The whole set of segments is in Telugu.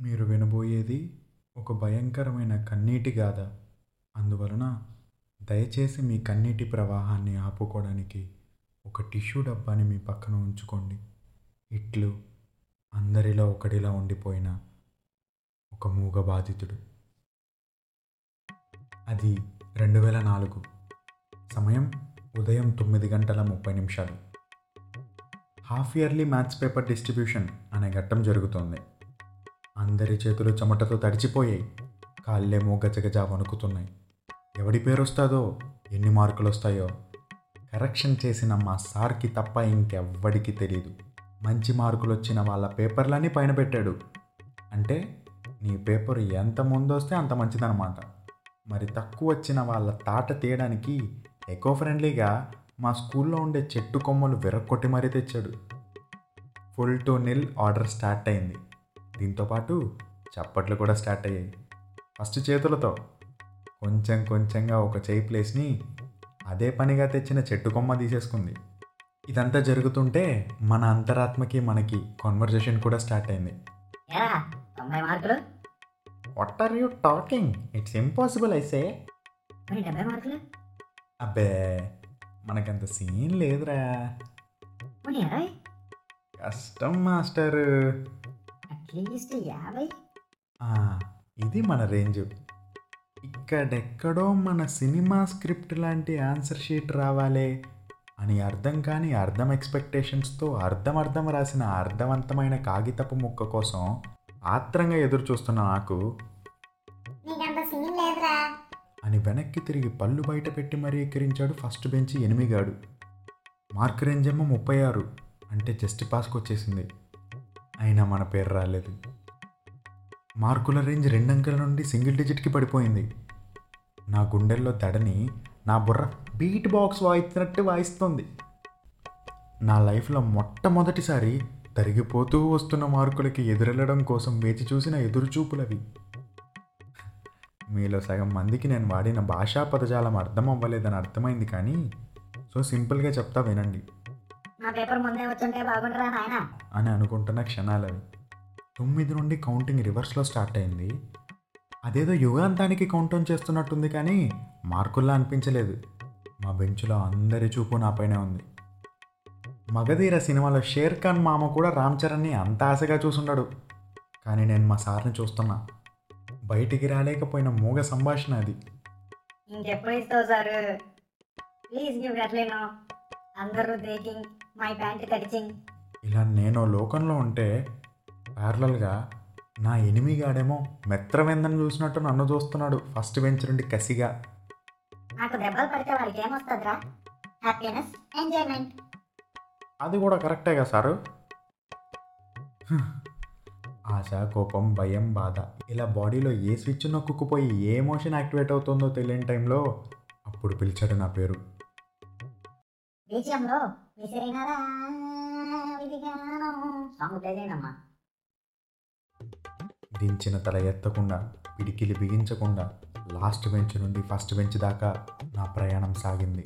మీరు వినబోయేది ఒక భయంకరమైన కన్నీటి గాథ. అందువలన దయచేసి మీ కన్నీటి ప్రవాహాన్ని ఆపుకోవడానికి ఒక టిష్యూ డబ్బాని మీ పక్కన ఉంచుకోండి. ఇట్లు అందరిలో ఒకడిలా ఉండిపోయిన ఒక మూగ బాధితుడు. అది రెండు వేల నాలుగు. సమయం ఉదయం తొమ్మిది గంటల ముప్పై నిమిషాలు. Half yearly maths paper distribution అనే ఘట్టం జరుగుతోంది. అందరి చేతులు చెమటతో తడిచిపోయాయి. కాళ్ళేమో గజగజ వణుకుతున్నాయి. ఎవడి పేరు వస్తుందో ఎన్ని మార్కులు వస్తాయో కరెక్షన్ చేసిన మా సార్కి తప్ప ఇంకెవ్వడికి తెలియదు మంచి మార్కులు వచ్చిన వాళ్ళ పేపర్లన్నీ పైన పెట్టాడు. అంటే నీ పేపర్ ఎంత ముందు వస్తే అంత మంచిదన్నమాట మరి తక్కువ వచ్చిన వాళ్ళ తాట తీయడానికి ఎకో ఫ్రెండ్లీగా మా స్కూల్లో ఉండే చెట్టు కొమ్మలు విరక్కొట్టి మరీ తెచ్చాడు. Full to nil order start అయింది. దీంతోపాటు చప్పట్లు కూడా స్టార్ట్ అయ్యాయి. ఫస్ట్ చేతులతో కొంచెం కొంచెంగా ఒక చేయి ప్లేస్ని అదే పనిగా తెచ్చిన చెట్టు కొమ్మ తీసేసుకుంది. ఇదంతా జరుగుతుంటే మన అంతరాత్మకి మనకి కాన్వర్జేషన్ కూడా స్టార్ట్ అయింది. What are you talking it's impossible మార్కులు? అబ్బే మనకంత సీన్ లేదురా. కష్టం మాస్టర్ అట్లీస్ట్ యాభై? ఇది మన రేంజ్. ఇక్కడెక్కడో మన సినిమా స్క్రిప్ట్ లాంటి ఆన్సర్ షీట్ రావాలే అని అర్థం కాని అర్థం ఎక్స్పెక్టేషన్స్తో అర్థం అర్థం రాసిన అర్థవంతమైన కాగితపు ముక్క కోసం ఆత్రంగా ఎదురు చూస్తున్న నాకు అని వెనక్కి తిరిగి పళ్ళు బయట పెట్టి మరీ ఎక్కిరించాడు ఫస్ట్ బెంచ్ ఎనిమిగాడు. మార్క్ రేంజ్ ఏమో ముప్పై ఆరు అంటే జస్ట్ పాస్కి వచ్చేసింది అయినా మన పేరు రాలేదు. మార్కుల రేంజ్ రెండు అంకెల నుండి సింగిల్ డిజిట్కి పడిపోయింది. నా గుండెల్లో దడని నా బుర్ర బీట్ బాక్స్ వాయిస్తున్నట్టు వాయిస్తుంది. నా లైఫ్లో మొట్టమొదటిసారి తరిగిపోతూ వస్తున్న మార్కులకి ఎదురెళ్ళడం కోసం వేచి చూసిన ఎదురుచూపులవి. మీలో సగం మందికి నేను వాడిన భాషా పదజాలం అర్థం అవ్వలేదని అర్థమైంది కానీ సో సింపుల్గా చెప్తా వినండి. నా పేపర్ ముందే వచ్చుంటే నాయన. అని అనుకుంటున్న క్షణాలవి తొమ్మిది నుండి కౌంటింగ్ రివర్స్లో స్టార్ట్ అయింది. అదేదో యుగాంతానికి కౌంటౌన్ చేస్తున్నట్టుంది కానీ మార్కుల్లా అనిపించలేదు. మా బెంచ్లో అందరి చూపు నాపైనే ఉంది. మగధీర సినిమాలో షేర్ ఖాన్ మామ కూడా రామ్ చరణ్ని అంత ఆశగా చూసుండడు. కానీ నేను మా సార్ని చూస్తున్నా. బయటికి రాలేకపోయిన మూగ సంభాషణ అది. ఇంకెప్పుడు ఇస్తావు సార్? ప్లీజ్ అందరూ మై ప్యాంట్ కడిచింగ్ ఇలా నేను లోకంలో ఉంటే ప్యారలల్గా నా ఎనిమిగాడేమో మెత్రవెందని చూసినట్టు నన్ను చూస్తున్నాడు ఫస్ట్ బెంచ్ నుండి కసిగా. నాకు దెబ్బలు పడితే వాళ్ళకి ఏమొస్తుందిరా? హ్యాపీనెస్ ఎంజాయ్మెంట్ అది కూడా కరెక్టే కదా సారు. ఆశ కోపం భయం బాధ. ఇలా బాడీలో ఏ స్విచ్ నొక్కుకుపోయి ఏ ఎమోషన్ యాక్టివేట్ అవుతుందో తెలియని టైంలో అప్పుడు పిలిచాడు నా పేరు. బీజియంలో విసిరినరా విధిగానం? సాంగ్ ప్లే చేయండమ్మా దించిన తల ఎత్తకుండా పిడికిలి బిగించకుండా లాస్ట్ బెంచ్ నుండి ఫస్ట్ బెంచ్ దాకా నా ప్రయాణం సాగింది.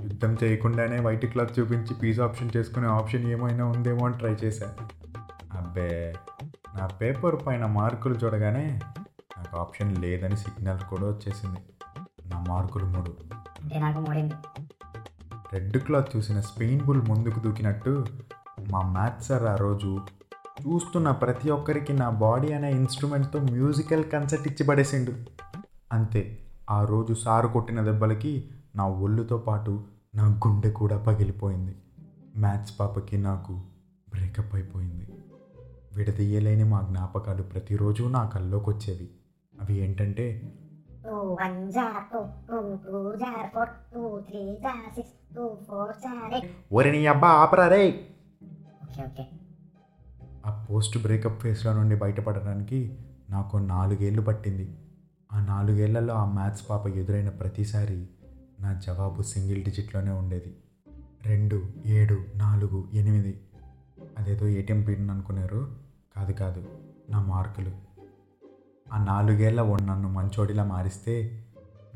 యుద్ధం చేయకుండానే వైట్ క్లాత్ చూపించి పీస్ ఆప్షన్ చేసుకునే ఆప్షన్ ఏమైనా ఉందేమో అని ట్రై చేశా. అబ్బే నా పేపర్ పైన మార్కులు చూడగానే నాకు ఆప్షన్ లేదని సిగ్నల్ కూడా వచ్చేసింది. నా మార్కులు మూడు. అంటే నాకు మూడింది రెడ్ క్లాత్ చూసిన స్పెయిన్ బుల్ ముందుకు దూకినట్టు మా మ్యాథ్స్ సార్ ఆ రోజు చూస్తున్న ప్రతి ఒక్కరికి నా బాడీ అనే ఇన్స్ట్రుమెంట్తో మ్యూజికల్ కన్సర్ట్ ఇచ్చి పడేసిండు అంతే ఆ రోజు సారు కొట్టిన దెబ్బలకి నా ఒళ్ళుతో పాటు నా గుండె కూడా పగిలిపోయింది. మ్యాథ్స్ పాపకి నాకు బ్రేకప్ అయిపోయింది. విడదీయలేని మా జ్ఞాపకాలు ప్రతిరోజు నా కల్లోకి వచ్చేవి అవి ఏంటంటే టూ వన్ జార్ టూ టూ జార్ ఫోర్ టూ త్రీ జార్ సిక్స్. టూ ఫోర్ ఒరే నీ అబ్బా ఆపరా రే. Okay okay. ఆ పోస్ట్ బ్రేకప్ ఫేస్లో నుండి బయటపడడానికి నాకు నాలుగేళ్ళు పట్టింది. ఆ నాలుగేళ్ళలో ఆ మ్యాథ్స్ పాప ఎదురైన ప్రతిసారి నా జవాబు సింగిల్ డిజిట్లోనే ఉండేది. రెండు ఏడు నాలుగు ఎనిమిది. అదేదో ఏటీఎం పిన్ అనుకున్నారు. కాదు కాదు నా మార్కులు. ఆ నాలుగేళ్ళ నన్ను మంచోడిలా మారిస్తే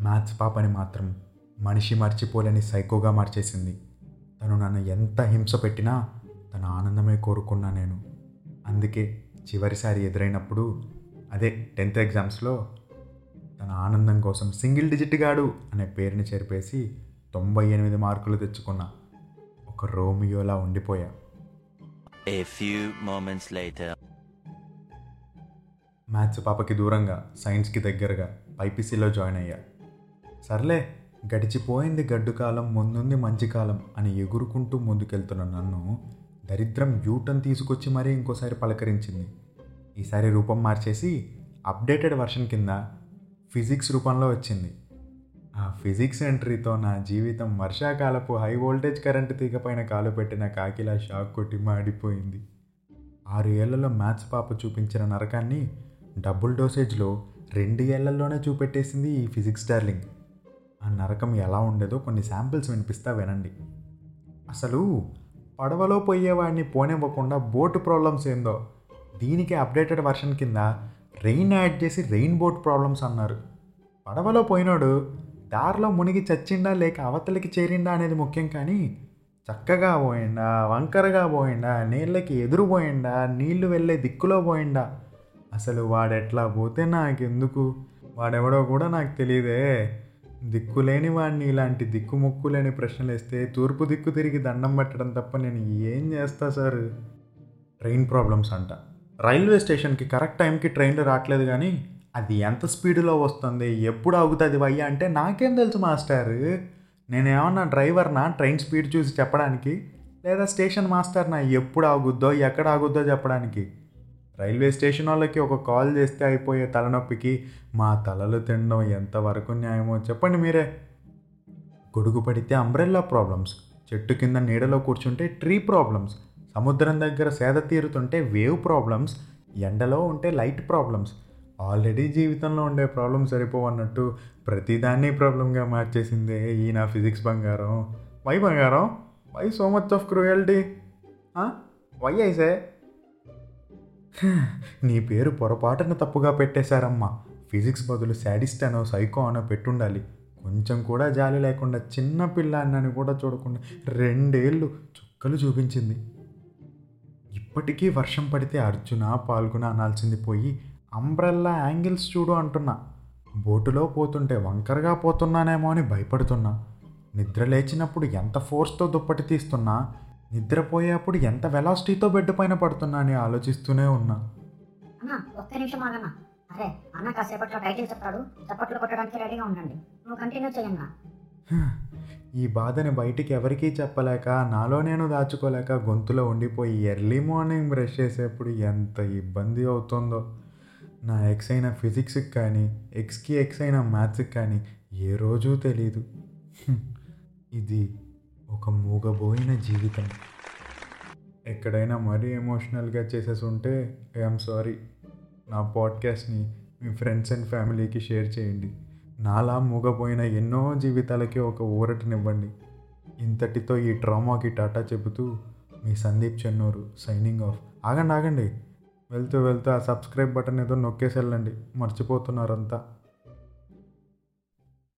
మ్యాథ్స్ పాపని మాత్రం మనిషి మర్చిపోలేని సైకోగా మార్చేసింది. తను నన్ను ఎంత హింస పెట్టినా తన ఆనందమే కోరుకున్నా నేను. అందుకే చివరిసారి ఎదురైనప్పుడు అదే టెన్త్ ఎగ్జామ్స్లో తన ఆనందం కోసం సింగిల్ డిజిట్ గాడు అనే పేరుని చెరిపేసి తొంభై ఎనిమిది మార్కులు తెచ్చుకున్న. ఒక రోమియోలా ఉండిపోయా. A few moments later. Maths పాపకి దూరంగా సైన్స్కి దగ్గరగా బైపీసీలో జాయిన్ అయ్యా. సర్లే గడిచిపోయింది గడ్డు కాలం ముందుంది మంచి కాలం అని ఎగురుకుంటూ ముందుకెళ్తున్న నన్ను దరిద్రం యూటర్న్ తీసుకొచ్చి మరీ ఇంకోసారి పలకరించింది. ఈసారి రూపం మార్చేసి అప్డేటెడ్ వర్షన్ కింద ఫిజిక్స్ రూపంలో వచ్చింది. ఆ ఫిజిక్స్ ఎంట్రీతో నా జీవితం వర్షాకాలపు హై వోల్టేజ్ కరెంటు తీగపైన కాలు పెట్టిన కాకిలా షాక్ కొట్టి మాడిపోయింది. ఆరు ఏళ్ళలో మ్యాథ్స్ పాప చూపించిన నరకాన్ని డబుల్ డోసేజ్లో రెండు ఏళ్ళలోనే చూపెట్టేసింది ఈ ఫిజిక్స్ డార్లింగ్. ఆ నరకం ఎలా ఉండేదో కొన్ని శాంపిల్స్ వినిపిస్తా వినండి. అసలు పడవలో పోయేవాడిని పోనివ్వకుండా బోటు ప్రాబ్లమ్స్ ఏందో? దీనికి అప్డేటెడ్ వర్షన్ కింద రెయిన్ యాడ్ చేసి రెయిన్ బోట్ ప్రాబ్లమ్స్ అన్నారు. పడవలో పోయినోడు దారిలో మునిగి చచ్చిండా లేక అవతలికి చేరిండా అనేది ముఖ్యం కానీ చక్కగా పోయిండా వంకరగా పోయిండా నీళ్ళకి ఎదురు పోయిండా నీళ్ళు వెళ్ళే దిక్కులో పోయిండా. అసలు వాడెట్లా పోతే నాకెందుకు? వాడెవడో కూడా నాకు తెలియదే. దిక్కులేని వాడిని ఇలాంటి దిక్కుముక్కులేని ప్రశ్నలు వేస్తే తూర్పు దిక్కు తిరిగి దండం పెట్టడం తప్ప నేను ఏం చేస్తా సార్? ట్రైన్ ప్రాబ్లమ్స్ అంట. రైల్వే స్టేషన్కి కరెక్ట్ టైంకి ట్రైన్లు రావట్లేదు కానీ అది ఎంత స్పీడ్లో వస్తుంది? ఎప్పుడు ఆగుతుంది వయ్యా అంటే నాకేం తెలుసు మాస్టర్. నేనేమన్నా డ్రైవర్నా? ట్రైన్ స్పీడ్ చూసి చెప్పడానికి? లేదా స్టేషన్ మాస్టర్నా? ఎప్పుడు ఆగుద్దో ఎక్కడ ఆగుద్దో చెప్పడానికి? రైల్వే స్టేషన్ వాళ్ళకి ఒక కాల్ చేస్తే అయిపోయే తలనొప్పికి మా తలలు తినడం ఎంతవరకు న్యాయమో చెప్పండి మీరే. గొడుగు పడితే అంబ్రెల్లా ప్రాబ్లమ్స్ చెట్టు కింద నీడలో కూర్చుంటే ట్రీ ప్రాబ్లమ్స్ సముద్రం దగ్గర సేద తీరుతుంటే వేవ్ ప్రాబ్లమ్స్ ఎండలో ఉంటే లైట్ ప్రాబ్లమ్స్ ఆల్రెడీ జీవితంలో ఉండే ప్రాబ్లమ్ సరిపోవన్నట్టు ప్రతిదాన్ని ప్రాబ్లంగా మార్చేసిందే ఈ నా ఫిజిక్స్ బంగారం. వై బంగారం? Why so much of cruelty. Why ఐసే నీ పేరు పొరపాటున తప్పుగా పెట్టేశారమ్మా. ఫిజిక్స్ బదులు శాడిస్ట్ అనో సైకో అనో పెట్టుండాలి. కొంచెం కూడా జాలి లేకుండా చిన్న పిల్లాన్నని కూడా చూడకుండా రెండేళ్ళు చుక్కలు చూపించింది. ఇప్పటికీ వర్షం పడితే అర్జున పాల్గొన అనాల్సింది పోయి అంబ్రెల్లా యాంగిల్స్ చూడు అంటున్నా. బోటులో పోతుంటే వంకరగా పోతున్నానేమో అని భయపడుతున్నా. నిద్ర లేచినప్పుడు ఎంత ఫోర్స్తో దుప్పటి తీస్తున్నా? నిద్రపోయేప్పుడు ఎంత వెలాసిటీతో బెడ్ పైన పడుతున్నా అని ఆలోచిస్తూనే ఉన్నా. అన్న ఒక్క నిమిషం ఆగన్నా. అరే అన్న కాసేపట్లో టైటిల్ చెప్తాడు. చప్పట్లు కొట్టడానికి రెడీగా ఉండండి. నువ్వు కంటిన్యూ చేయన్నా ఈ బాధని బయటికి ఎవరికీ చెప్పలేక నాలో నేను దాచుకోలేక గొంతులో ఉండిపోయి ఎర్లీ మార్నింగ్ బ్రష్ చేసేప్పుడు ఎంత ఇబ్బంది అవుతుందో. నా ఎక్స్ అయిన ఫిజిక్స్కి కానీ ఎక్స్కి ఎక్స్ అయిన మ్యాథ్స్కి కానీ ఏ రోజూ తెలీదు. ఇది ఒక మూగబోయిన జీవితం. ఎక్కడైనా మరీ ఎమోషనల్గా చేసేసి ఉంటే ఐఎమ్ సారీ. నా పాడ్కాస్ట్ని మీ ఫ్రెండ్స్ అండ్ ఫ్యామిలీకి షేర్ చేయండి. నాలా మూగపోయిన ఎన్నో జీవితాలకి ఒక ఊరటనివ్వండి. ఇంతటితో ఈ డ్రామాకి టాటా చెబుతూ మీ సందీప్ చెన్నూరు సైనింగ్ ఆఫ్. ఆగండి ఆగండి. వెళ్తూ వెళ్తూ ఆ సబ్స్క్రైబ్ బటన్ ఏదో నొక్కేసి వెళ్ళండి మర్చిపోతున్నారంతా.